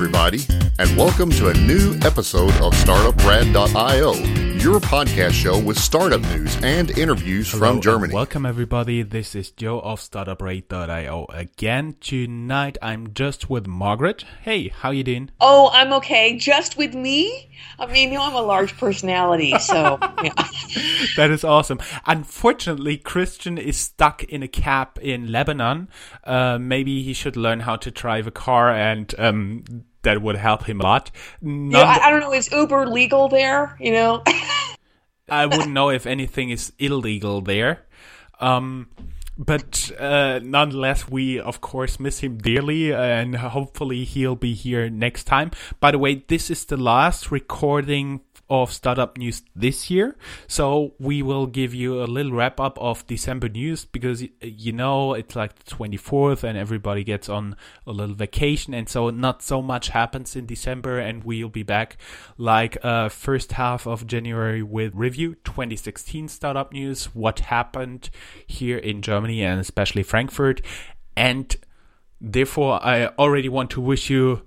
everybody, and welcome to a new episode of StartupRad.io, your podcast show with startup news and interviews Hello from Germany. welcome everybody. This is Joe of StartupRad.io again. Tonight I'm just with Margaret. Hey, how you doing? Oh, I'm okay. Just with me? I mean, you know, I'm a large personality, so yeah. That is awesome. Unfortunately, Christian is stuck in a cab in Lebanon. Uh, maybe he should learn how to drive a car, and um, that would help him a lot. None- know, I, I don't know. Is Uber legal there? You know, I wouldn't know if anything is illegal there. Um, but uh, nonetheless, we of course miss him dearly, and hopefully he'll be here next time. By the way, this is the last recording of startup news this year, so we will give you a little wrap up of December news because you know it's like the 24th and everybody gets on a little vacation, and so not so much happens in December, and we'll be back like uh, first half of January with review 2016 startup news, what happened here in Germany and especially Frankfurt, and therefore I already want to wish you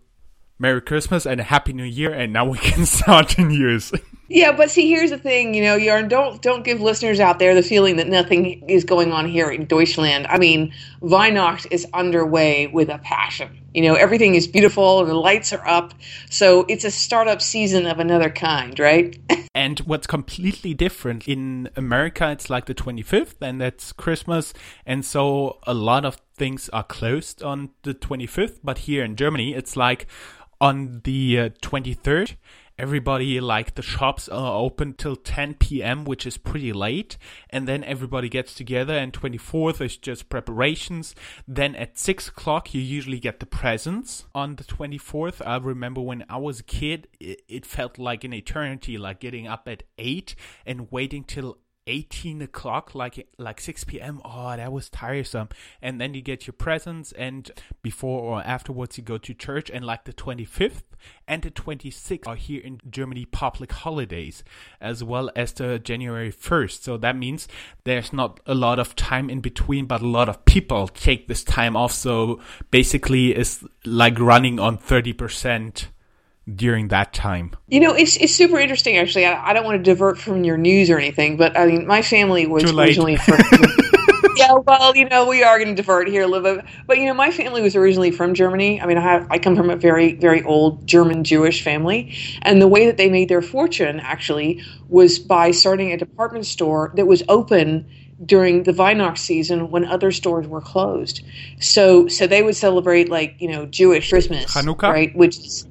Merry Christmas and a Happy New Year, and now we can start the news. Yeah. But see, here's the thing. You know, Jörn, don't don't give listeners out there the feeling that nothing is going on here in Deutschland. I mean, Weihnacht is underway with a passion. You know, everything is beautiful and the lights are up. So it's a startup season of another kind, right? And what's completely different in America, it's like the 25th, and that's Christmas. And so a lot of things are closed on the 25th. But here in Germany, it's like on the uh, 23rd. Everybody, like the shops are open till 10 p.m., which is pretty late. And then everybody gets together, and 24th is just preparations. Then at 6 o'clock, you usually get the presents on the 24th. I remember when I was a kid, it, it felt like an eternity, like getting up at 8 and waiting till 18 o'clock like like 6 p.m oh that was tiresome. And then you get your presents and before or afterwards you go to church and like the 25th and the 26th are here in germany public holidays as well as the january 1st so that means there's not a lot of time in between but a lot of people take this time off. So basically it's like running on 30% during that time You know, it's it's super interesting. Actually, I, I don't want to divert from your news or anything, but I mean, my family was originally from. yeah, well, you know, we are going to divert here a little bit, but you know, my family was originally from Germany. I mean, I have, I come from a very very old German Jewish family, and the way that they made their fortune actually was by starting a department store that was open during the Weihnacht season when other stores were closed. So so they would celebrate like you know Jewish Christmas, Hanukkah? right? Which is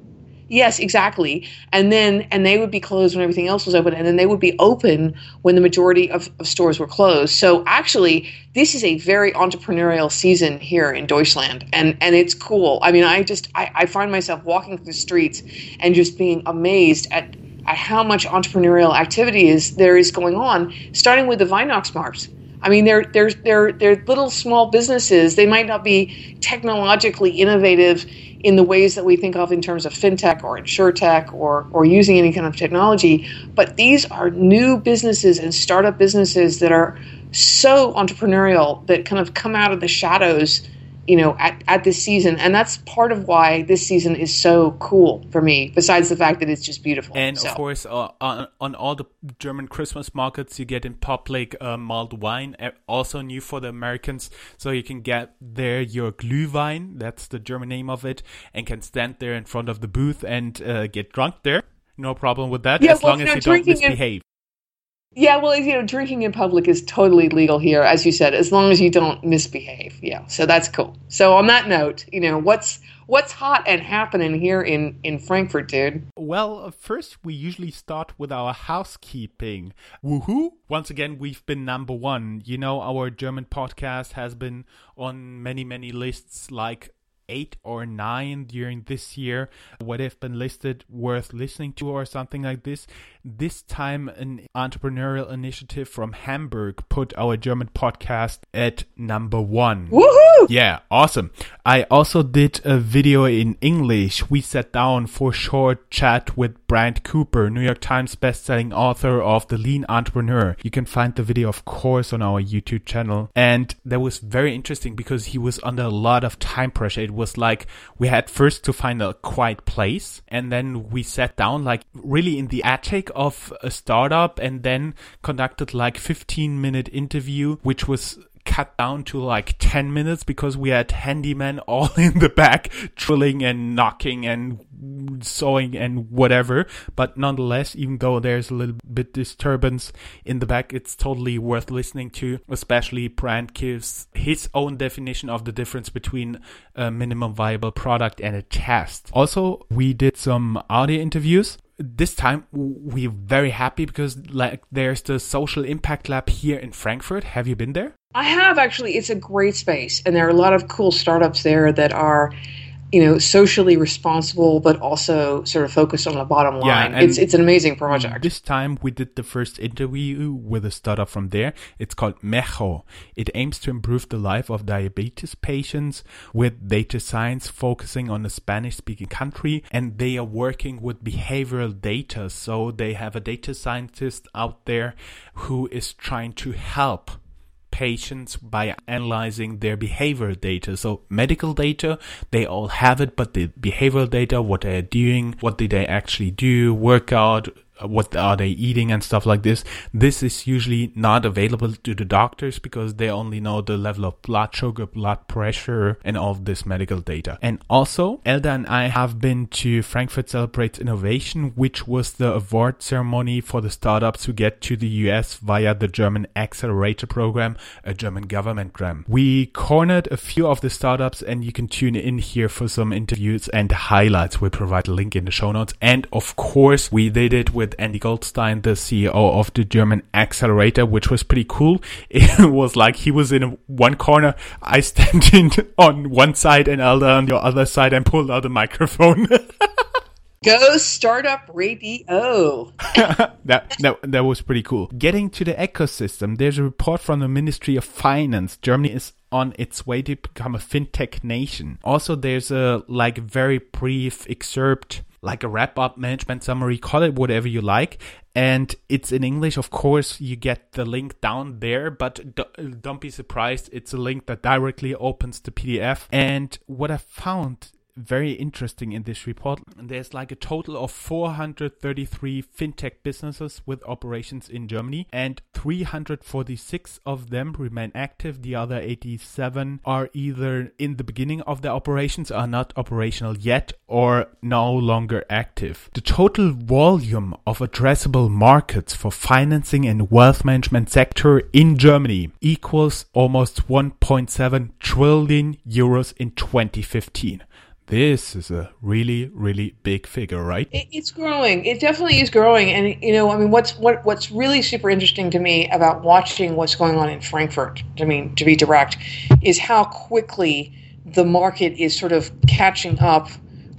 Yes, exactly. And then and they would be closed when everything else was open, and then they would be open when the majority of, of stores were closed. So actually, this is a very entrepreneurial season here in Deutschland, and and it's cool. I mean, I just I, I find myself walking through the streets and just being amazed at at how much entrepreneurial activity is there is going on, starting with the Weihnachtsmarkt. I mean, they're they're they're they're little small businesses. They might not be technologically innovative in the ways that we think of in terms of fintech or insurtech or or using any kind of technology, but these are new businesses and startup businesses that are so entrepreneurial that kind of come out of the shadows you know, at, at this season. And that's part of why this season is so cool for me, besides the fact that it's just beautiful. And So- of course, uh, on on all the German Christmas markets, you get in public uh, mulled wine, uh, also new for the Americans. So you can get there your Glühwein, that's the German name of it, and can stand there in front of the booth and uh, get drunk there. No problem with that, Yeah, as well, long you as know, you don't misbehave. Yeah, well, you know, drinking in public is totally legal here, as you said, as long as you don't misbehave. Yeah, so that's cool. So on that note, you know, what's what's hot and happening here in in Frankfurt, dude? Well, uh, first we usually start with our housekeeping. Woohoo! Once again, we've been number one. You know, our German podcast has been on many, many lists like eight or nine during this year where they've been listed worth listening to or something like this This time, an entrepreneurial initiative from Hamburg put our German podcast at number one. Woohoo! Yeah, awesome. I also did a video in English. We sat down for a short chat with Brant Cooper, New York Times bestselling author of The Lean Entrepreneur. You can find the video, of course, on our YouTube channel. And that was very interesting because he was under a lot of time pressure. It was like we had first to find a quiet place and then we sat down like really in the attic of a startup and then conducted like 15 minute interview, which was cut down to like 10 minutes because we had handymen all in the back drilling and knocking and sawing and whatever. But nonetheless, even though there's a little bit disturbance in the back, it's totally worth listening to. Especially Brant gives his own definition of the difference between a minimum viable product and a test. Also, we did some audio interviews this time we're very happy because like there's the social impact lab here in Frankfurt. Have you been there? I have actually. It's a great space, and there are a lot of cool startups there that are you know socially responsible but also sort of focused on the bottom line Yeah, it's it's an amazing project This time we did the first interview with a startup from there. It's called Mecho. It aims to improve the life of diabetes patients with data science focusing on a Spanish speaking country and they are working with behavioral data. So they have a data scientist out there who is trying to help patients by analyzing their behavioral data. So medical data, they all have it, but the behavioral data, what they're doing, what did they actually do, workout, what are they eating and stuff like this. This is usually not available to the doctors because they only know the level of blood sugar, blood pressure, and all of this medical data. And also, Elda and I have been to Frankfurt Celebrates Innovation, which was the award ceremony for the startups who get to the US via the German Accelerator Program, a German government grant. We cornered a few of the startups and you can tune in here for some interviews and highlights. We'll provide a link in the show notes. And of course, we did it with Andy Goldstein, the CEO of the German Accelerator, which was pretty cool. It was like he was in one corner, I stand in on one side and Elda on the other side and pulled out a microphone. go startup radio that, that that was pretty cool. Getting to the ecosystem, there's a report from the Ministry of Finance. Germany is on its way to become a fintech nation. Also, there's a like very brief excerpt, like a wrap up management summary, call it whatever you like. And it's in English, of course. You get the link down there, but don't be surprised. It's a link that directly opens the PDF. And what I found very interesting in this report. There's like a total of 433 fintech businesses with operations in Germany, and 346 of them remain active. The other 87 are either in the beginning of their operations, are not operational yet, or no longer active. The total volume of addressable markets for financing and wealth management sector in Germany equals almost 1.7 trillion euros in 2015. This is a really, really big figure, right? It, it's growing. It definitely is growing, and you know, I mean, what's what what's really super interesting to me about watching what's going on in Frankfurt. I mean, to be direct, is how quickly the market is sort of catching up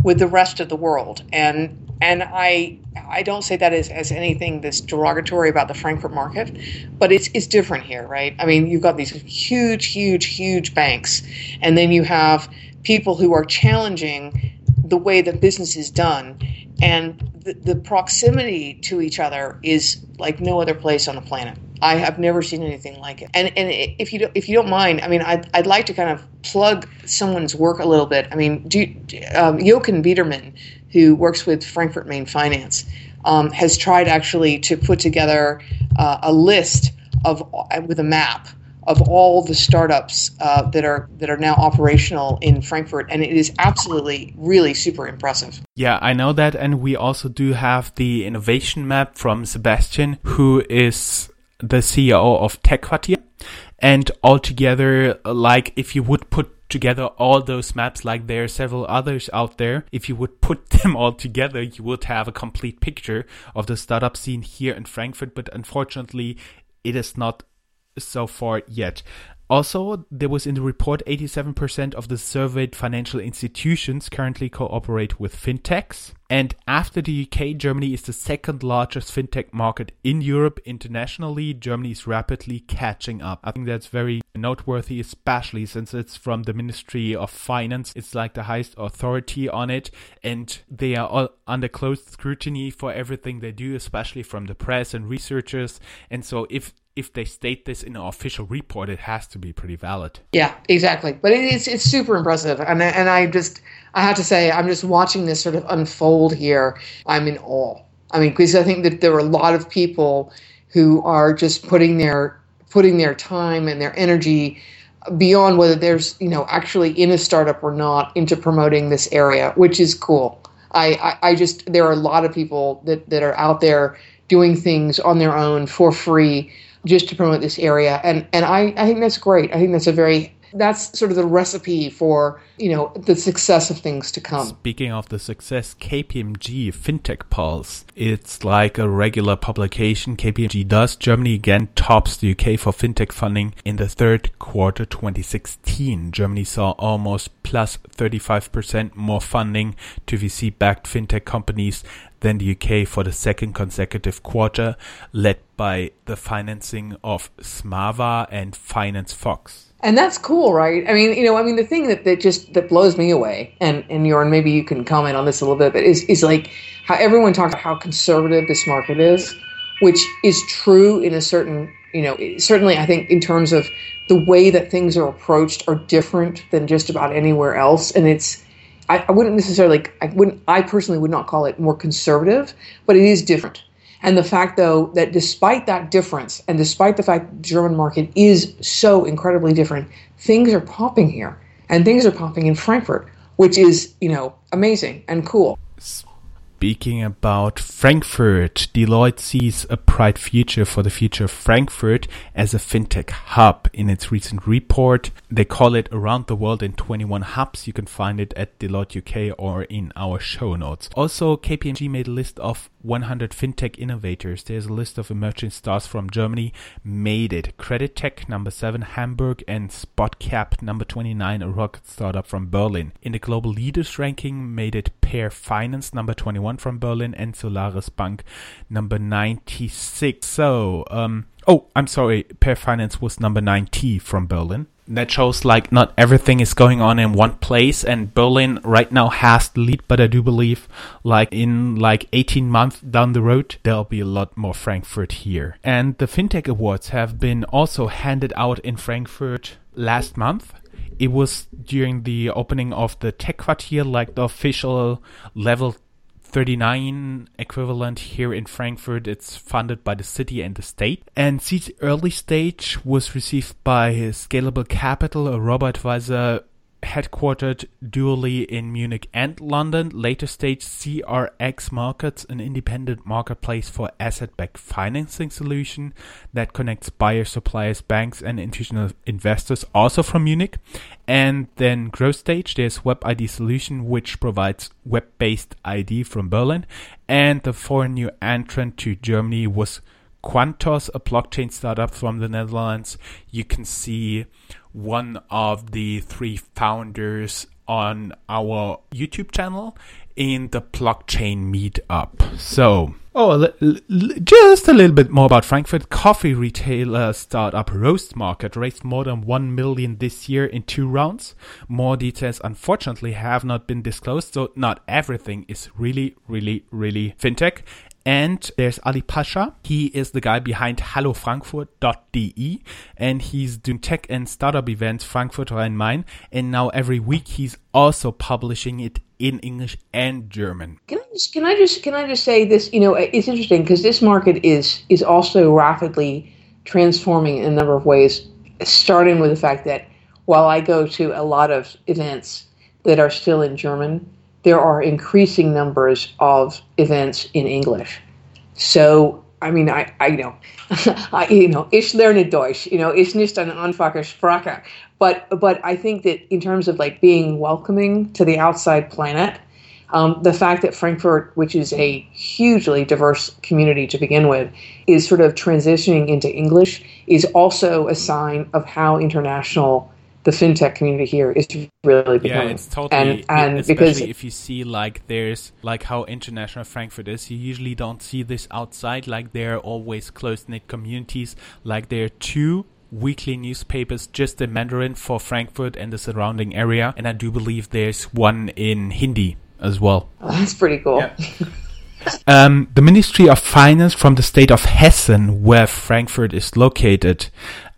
with the rest of the world, and and I I don't say that as, as anything that's derogatory about the Frankfurt market, but it's it's different here, right? I mean, you've got these huge, huge, huge banks, and then you have people who are challenging the way that business is done, and the, the proximity to each other is like no other place on the planet. I have never seen anything like it. And and if you don't, if you don't mind, I mean, I'd, I'd like to kind of plug someone's work a little bit. I mean, do um, Jochen Biederman, who works with Frankfurt Main Finance, um, has tried actually to put together uh, a list of with a map of all the startups uh, that are that are now operational in Frankfurt, and it is absolutely really super impressive. Yeah, I know that, and we also do have the innovation map from Sebastian, who is the CEO of TechQuartier. And altogether, like if you would put together all those maps, like there are several others out there, if you would put them all together, you would have a complete picture of the startup scene here in Frankfurt. But unfortunately, it is not so far yet. Also, there was in the report 87% of the surveyed financial institutions currently cooperate with fintechs. And after the UK, Germany is the second largest fintech market in Europe internationally. Germany is rapidly catching up. I think that's very noteworthy, especially since it's from the Ministry of Finance. It's like the highest authority on it, and they are all under close scrutiny for everything they do, especially from the press and researchers. And so, if if they state this in an official report, it has to be pretty valid. Yeah, exactly. But it's it's super impressive, and and I just I have to say I'm just watching this sort of unfold here. I'm in awe. I mean, because I think that there are a lot of people who are just putting their putting their time and their energy beyond whether there's you know actually in a startup or not into promoting this area, which is cool. I, I, I just there are a lot of people that, that are out there doing things on their own for free just to promote this area. And and I, I think that's great. I think that's a very that's sort of the recipe for you know the success of things to come. Speaking of the success, KPMG FinTech Pulse, it's like a regular publication. KPMG does. Germany again tops the UK for fintech funding in the third quarter 2016. Germany saw almost plus 35% more funding to VC-backed fintech companies than the UK for the second consecutive quarter, led by the financing of Smava and Finance Fox. And that's cool, right? I mean, you know, I mean, the thing that, that just that blows me away, and and Jörn, maybe you can comment on this a little bit, but is is like how everyone talks about how conservative this market is, which is true in a certain, you know, certainly I think in terms of the way that things are approached are different than just about anywhere else, and it's I, I wouldn't necessarily, I wouldn't, I personally would not call it more conservative, but it is different. And the fact, though, that despite that difference, and despite the fact the German market is so incredibly different, things are popping here, and things are popping in Frankfurt, which is, you know, amazing and cool speaking about Frankfurt, Deloitte sees a bright future for the future of Frankfurt as a fintech hub. In its recent report, they call it Around the World in 21 Hubs. You can find it at Deloitte UK or in our show notes. Also, KPMG made a list of 100 fintech innovators. There's a list of emerging stars from Germany made it. Kreditech number 7 Hamburg and SpotCap number 29 a rocket startup from Berlin. In the global leaders ranking made it Pair Finance number 21 from Berlin and Solaris Bank number 96. So, um oh, I'm sorry, Pair Finance was number 90 from Berlin. That shows like not everything is going on in one place and Berlin right now has the lead but I do believe like in like 18 months down the road there'll be a lot more Frankfurt here. And the fintech awards have been also handed out in Frankfurt last month. It was during the opening of the TechQuartier like the official level 39 equivalent here in Frankfurt. It's funded by the city and the state. And seed early stage was received by Scalable Capital, a robo advisor headquartered dually in Munich and London. Later stage CRX Markets, an independent marketplace for asset-backed financing solution that connects buyers, suppliers, banks, and institutional investors, also from Munich. And then growth stage, there's Web ID Solution, which provides web-based ID from Berlin. And the foreign new entrant to Germany was Quantos, a blockchain startup from the Netherlands. You can see one of the three founders on our YouTube channel in the blockchain meetup. So, oh, just a little bit more about Frankfurt. Coffee retailer startup Roast Market raised more than 1 million this year in two rounds. More details, unfortunately, have not been disclosed, so not everything is really, really, really fintech. And there's Ali Pasha. He is the guy behind HalloFrankfurt.de and he's doing tech and startup events Frankfurt Rhein-Main. And now every week he's also publishing it in English and German. Can I just can I just can I just say this? You know, it's interesting because this market is is also rapidly transforming in a number of ways. Starting with the fact that while I go to a lot of events that are still in German, there are increasing numbers of events in English. So, I mean, I, I you know, I, you know, ich lerne Deutsch, you know, ist nicht eine einfache Sprache. But, but I think that in terms of like being welcoming to the outside planet, Um, the fact that Frankfurt, which is a hugely diverse community to begin with, is sort of transitioning into English is also a sign of how international the fintech community here is really becoming. Yeah, it's totally. And, and especially because if you see like there's like how international Frankfurt is, you usually don't see this outside. Like there are always close knit communities. Like there are two weekly newspapers just in Mandarin for Frankfurt and the surrounding area, and I do believe there's one in Hindi as well. Oh, that's pretty cool. Yeah. Um, the Ministry of Finance from the state of Hessen, where Frankfurt is located,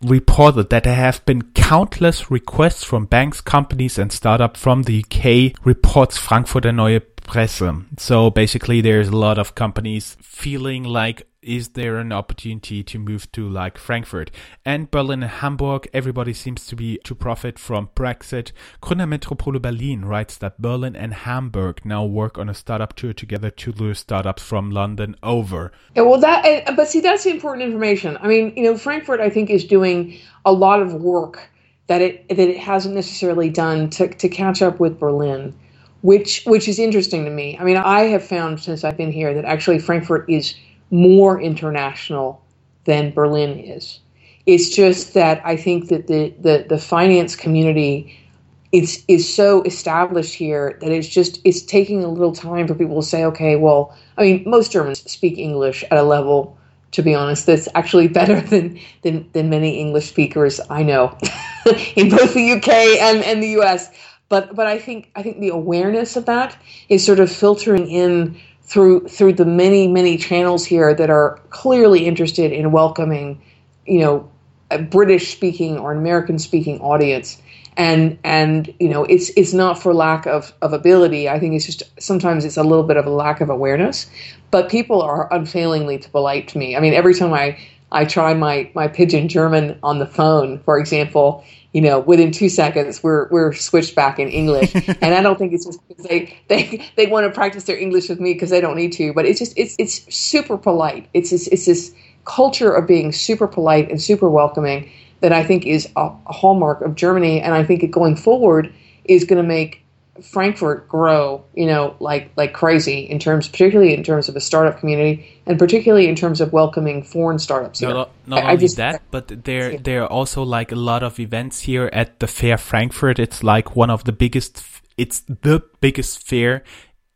reported that there have been countless requests from banks, companies, and startups from the UK, reports Frankfurter Neue Presse. So basically, there's a lot of companies feeling like is there an opportunity to move to like Frankfurt and Berlin and Hamburg? Everybody seems to be to profit from Brexit. Gründermetropole Berlin writes that Berlin and Hamburg now work on a startup tour together to lure startups from London over. Yeah, well, that but see that's important information. I mean, you know, Frankfurt I think is doing a lot of work that it that it hasn't necessarily done to to catch up with Berlin which which is interesting to me. I mean, I have found since I've been here that actually Frankfurt is more international than Berlin is. It's just that I think that the, the, the finance community is is so established here that it's just it's taking a little time for people to say, okay, well, I mean, most Germans speak English at a level, to be honest, that's actually better than than, than many English speakers I know in both the UK and, and the US. But but I think I think the awareness of that is sort of filtering in through through the many many channels here that are clearly interested in welcoming, you know, a British speaking or an American speaking audience. And and you know it's it's not for lack of, of ability. I think it's just sometimes it's a little bit of a lack of awareness. But people are unfailingly polite to me. I mean, every time I I try my my pidgin German on the phone, for example, you know, within two seconds we're we're switched back in English. and I don't think it's just because they they they want to practice their English with me because they don't need to, but it's just it's it's super polite. It's this, it's this culture of being super polite and super welcoming that I think is a, a hallmark of Germany, and I think it going forward is going to make Frankfurt grow, you know, like like crazy in terms, particularly in terms of a startup community, and particularly in terms of welcoming foreign startups. Here. Not, not I, only I just, that, but there there are also like a lot of events here at the Fair Frankfurt. It's like one of the biggest. It's the biggest fair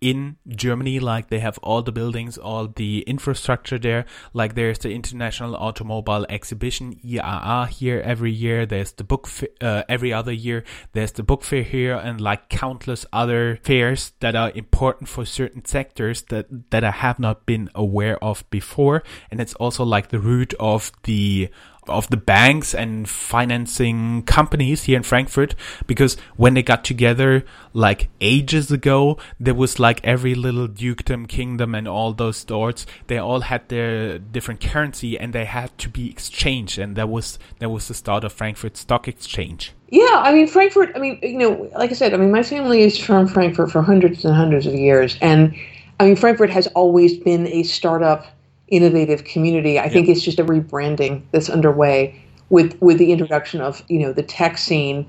in Germany, like they have all the buildings, all the infrastructure there. Like there's the International Automobile Exhibition IAA here every year. There's the book uh, every other year. There's the book fair here, and like countless other fairs that are important for certain sectors that that I have not been aware of before. And it's also like the root of the of the banks and financing companies here in Frankfurt because when they got together like ages ago, there was like every little dukedom, kingdom, and all those stores. They all had their different currency and they had to be exchanged, and that was that was the start of Frankfurt Stock Exchange. Yeah, I mean Frankfurt. I mean, you know, like I said, I mean my family is from Frankfurt for hundreds and hundreds of years, and I mean Frankfurt has always been a startup innovative community. I think it's just a rebranding that's underway with with the introduction of you know the tech scene.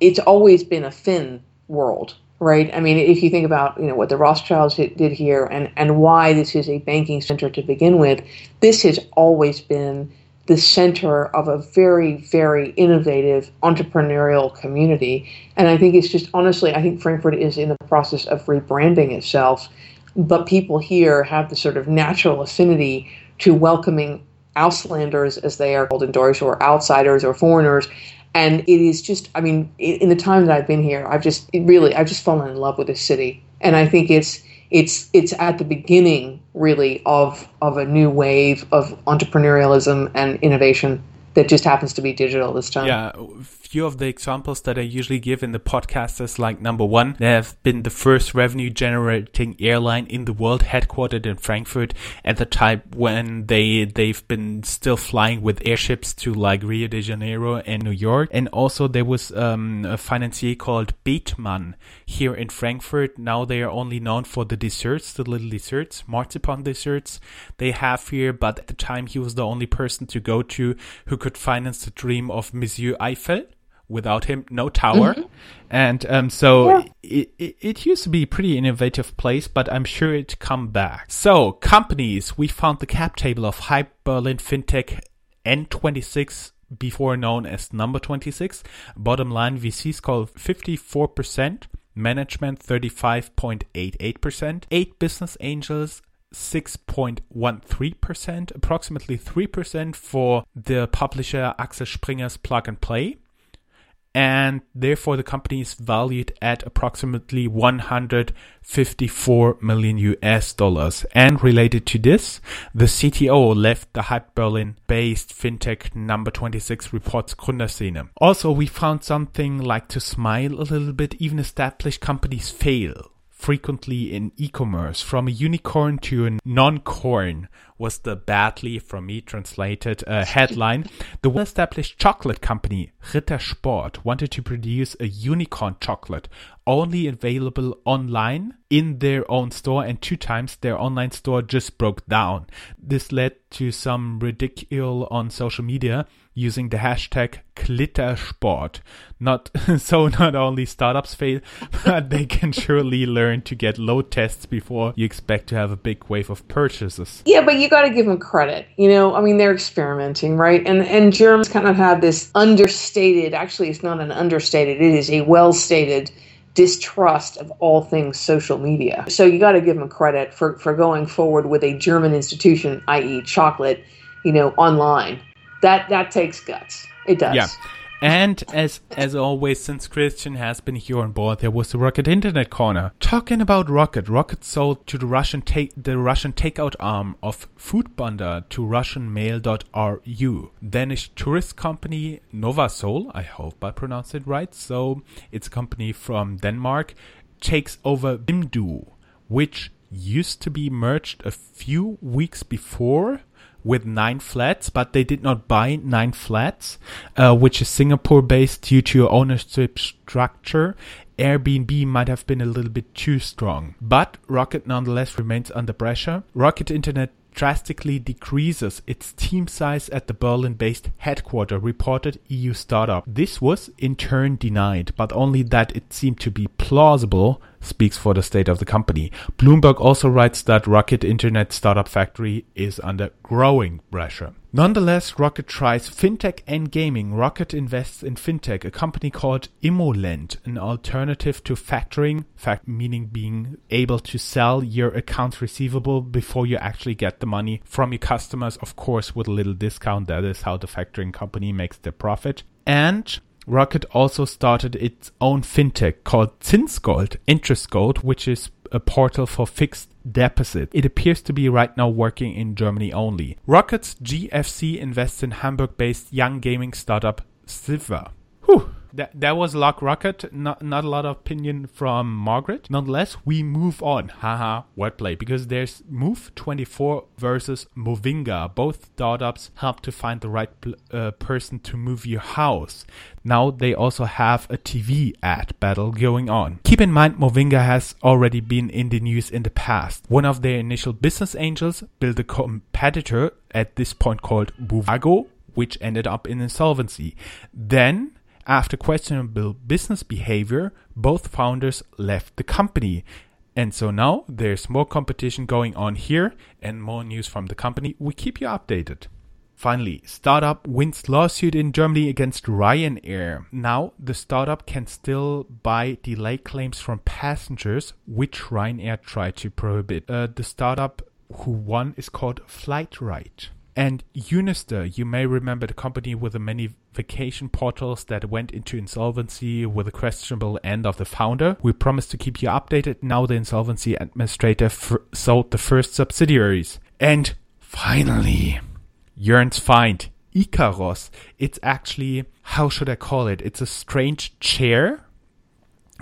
It's always been a thin world, right? I mean, if you think about you know what the Rothschilds did here and and why this is a banking center to begin with, this has always been the center of a very very innovative entrepreneurial community and i think it's just honestly i think frankfurt is in the process of rebranding itself but people here have the sort of natural affinity to welcoming Auslanders, as they are called in Deutsch, or outsiders or foreigners. And it is just, I mean, in the time that I've been here, I've just really, I've just fallen in love with this city. And I think it's, it's, it's at the beginning, really, of, of a new wave of entrepreneurialism and innovation that just happens to be digital this time. Yeah, few of the examples that I usually give in the podcast is like number one, they have been the first revenue generating airline in the world, headquartered in Frankfurt at the time when they they've been still flying with airships to like Rio de Janeiro and New York. And also there was um, a financier called Bethmann here in Frankfurt. Now they are only known for the desserts, the little desserts, marzipan desserts they have here. But at the time he was the only person to go to who could finance the dream of Monsieur Eiffel Without him, no tower. Mm-hmm. And um, so yeah. it, it, it, used to be a pretty innovative place, but I'm sure it come back. So companies, we found the cap table of Hype Berlin FinTech N26 before known as number 26. Bottom line, VCs call 54%, management 35.88%, 8 business angels 6.13%, approximately 3% for the publisher Axel Springer's Plug and Play, and therefore the company is valued at approximately 154 million US dollars. And related to this, the CTO left the Hype Berlin based fintech number 26 reports Gründerszene. Also, we found something like to smile a little bit, even established companies fail frequently in e-commerce. From a unicorn to a non-corn was the badly, from me translated, uh, headline. the well-established chocolate company Rittersport wanted to produce a unicorn chocolate only available online in their own store and two times their online store just broke down. This led to some ridicule on social media using the hashtag Glittersport. Not so not only startups fail, but they can surely learn to get load tests before you expect to have a big wave of purchases. Yeah, but you got to give them credit. You know, I mean, they're experimenting, right? And and Germans kind of have this understated. Actually, it's not an understated. It is a well stated distrust of all things social media. So you got to give them credit for, for going forward with a German institution, i.e., chocolate, you know, online. That that takes guts. It does. Yeah. And as as always, since Christian has been here on board, there was the Rocket Internet Corner. Talking about Rocket, Rocket sold to the Russian take the Russian takeout arm of Foodpanda to RussianMail.ru. Danish tourist company Novasol, I hope I pronounced it right. So it's a company from Denmark, takes over Wimdu, which used to be merged a few weeks before with nine flats, but they did not buy nine flats, uh, which is Singapore based due to ownership structure. Airbnb might have been a little bit too strong, but Rocket nonetheless remains under pressure. Rocket Internet drastically decreases its team size at the Berlin based headquarter, reported EU startup. This was in turn denied, but only that it seemed to be plausible speaks for the state of the company. Bloomberg also writes that Rocket Internet Startup Factory is under growing pressure. Nonetheless, Rocket tries fintech and gaming. Rocket invests in fintech, a company called Immolend, an alternative to factoring, fact meaning being able to sell your accounts receivable before you actually get the money from your customers, of course, with a little discount. That is how the factoring company makes their profit. And Rocket also started its own fintech called Zinsgold, Interest Gold, which is a portal for fixed deposit. It appears to be right now working in Germany only. Rocket's GFC invests in Hamburg based young gaming startup Ziva. That that was Lock Rocket. Not not a lot of opinion from Margaret. Nonetheless, we move on. Haha, wordplay. Because there's Move 24 versus Movinga. Both startups help to find the right uh, person to move your house. Now they also have a TV ad battle going on. Keep in mind, Movinga has already been in the news in the past. One of their initial business angels built a competitor at this point called Buvago, which ended up in insolvency. Then after questionable business behavior, both founders left the company. And so now there's more competition going on here and more news from the company. We keep you updated. Finally, startup wins lawsuit in Germany against Ryanair. Now, the startup can still buy delay claims from passengers, which Ryanair tried to prohibit. Uh, the startup who won is called Flightright. And Unister, you may remember the company with the many vacation portals that went into insolvency with a questionable end of the founder. We promised to keep you updated. Now the insolvency administrator sold the first subsidiaries. And finally, Jörn's find, Icaros. It's actually, how should I call it? It's a strange chair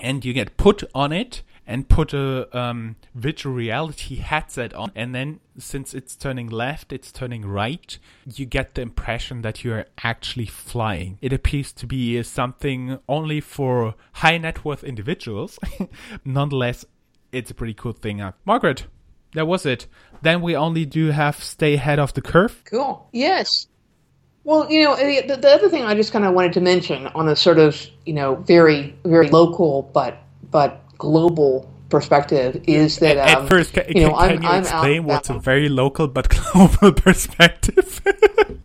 and you get put on it and put a um, virtual reality headset on, and then since it's turning left, it's turning right, you get the impression that you're actually flying. It appears to be something only for high net worth individuals. Nonetheless, it's a pretty cool thing. Uh, Margaret, that was it. Then we only do have stay ahead of the curve. Cool. Yes. Well, you know, the, the other thing I just kind of wanted to mention on a sort of, you know, very, very local but but global perspective is that at, um, at first, can, you know, can, I'm, can you I'm explain what's a very local but global perspective?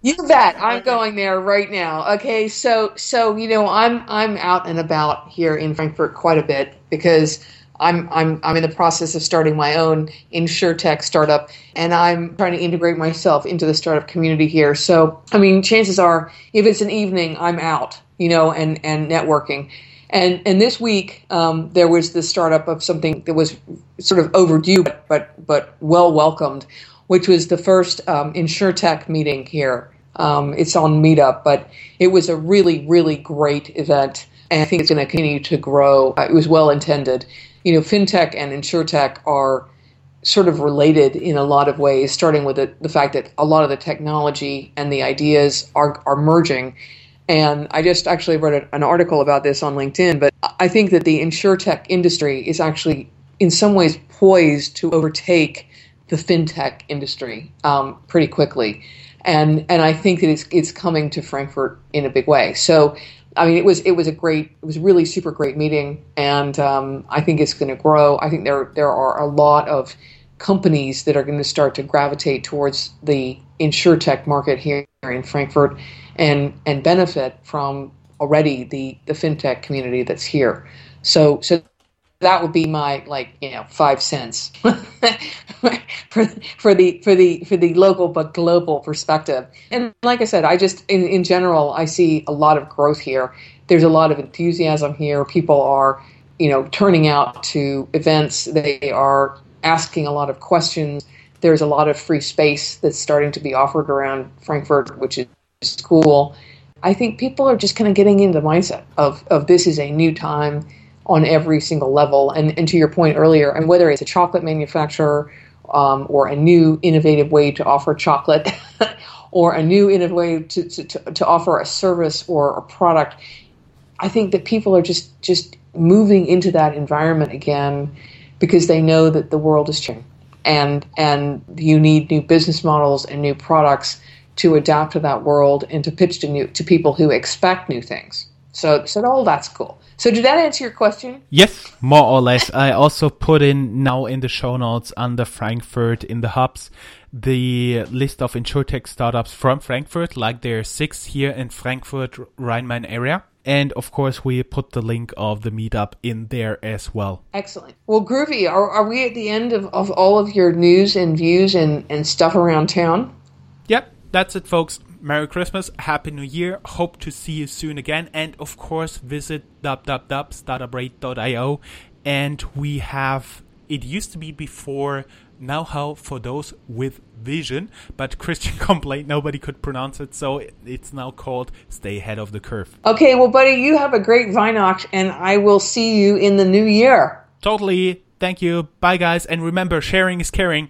You bet. I'm going there right now. Okay, so so you know, I'm I'm out and about here in Frankfurt quite a bit because I'm I'm I'm in the process of starting my own insurtech startup, and I'm trying to integrate myself into the startup community here. So I mean, chances are, if it's an evening, I'm out, you know, and and networking. And and this week um, there was the startup of something that was sort of overdue, but but, but well welcomed, which was the first um, Insurtech meeting here. Um, it's on Meetup, but it was a really really great event, and I think it's going to continue to grow. Uh, it was well intended. You know, fintech and insurtech are sort of related in a lot of ways, starting with the, the fact that a lot of the technology and the ideas are, are merging. And I just actually wrote an article about this on LinkedIn, but I think that the insurtech industry is actually in some ways poised to overtake the fintech industry um, pretty quickly. And, and I think that it's, it's coming to Frankfurt in a big way. So I mean, it was it was a great, it was really super great meeting, and um, I think it's going to grow. I think there there are a lot of companies that are going to start to gravitate towards the insurtech market here in Frankfurt, and and benefit from already the the fintech community that's here. So so that would be my like you know five cents for for the for the for the local but global perspective. And like I said, I just in in general I see a lot of growth here. There's a lot of enthusiasm here. People are you know turning out to events. They are asking a lot of questions. There's a lot of free space that's starting to be offered around Frankfurt, which is cool. I think people are just kind of getting into the mindset of, of this is a new time on every single level. And, and to your point earlier, and whether it's a chocolate manufacturer um, or a new innovative way to offer chocolate or a new innovative way to, to, to, offer a service or a product, I think that people are just, just moving into that environment again because they know that the world is changing. And, and you need new business models and new products to adapt to that world and to pitch to new to people who expect new things. So, so all that's cool. So, did that answer your question? Yes, more or less. I also put in now in the show notes under Frankfurt in the hubs the list of insurtech startups from Frankfurt, like there are six here in Frankfurt, Rhine-Main area. And of course, we put the link of the meetup in there as well. Excellent. Well, Groovy, are, are we at the end of, of all of your news and views and, and stuff around town? Yep, that's it, folks. Merry Christmas, Happy New Year. Hope to see you soon again. And of course, visit www.startuprad.io. And we have, it used to be before now how for those with vision, but Christian complained nobody could pronounce it, so it's now called Stay Ahead of the Curve. Okay, well, buddy, you have a great Vinox, and I will see you in the new year. Totally. Thank you. Bye, guys. And remember, sharing is caring.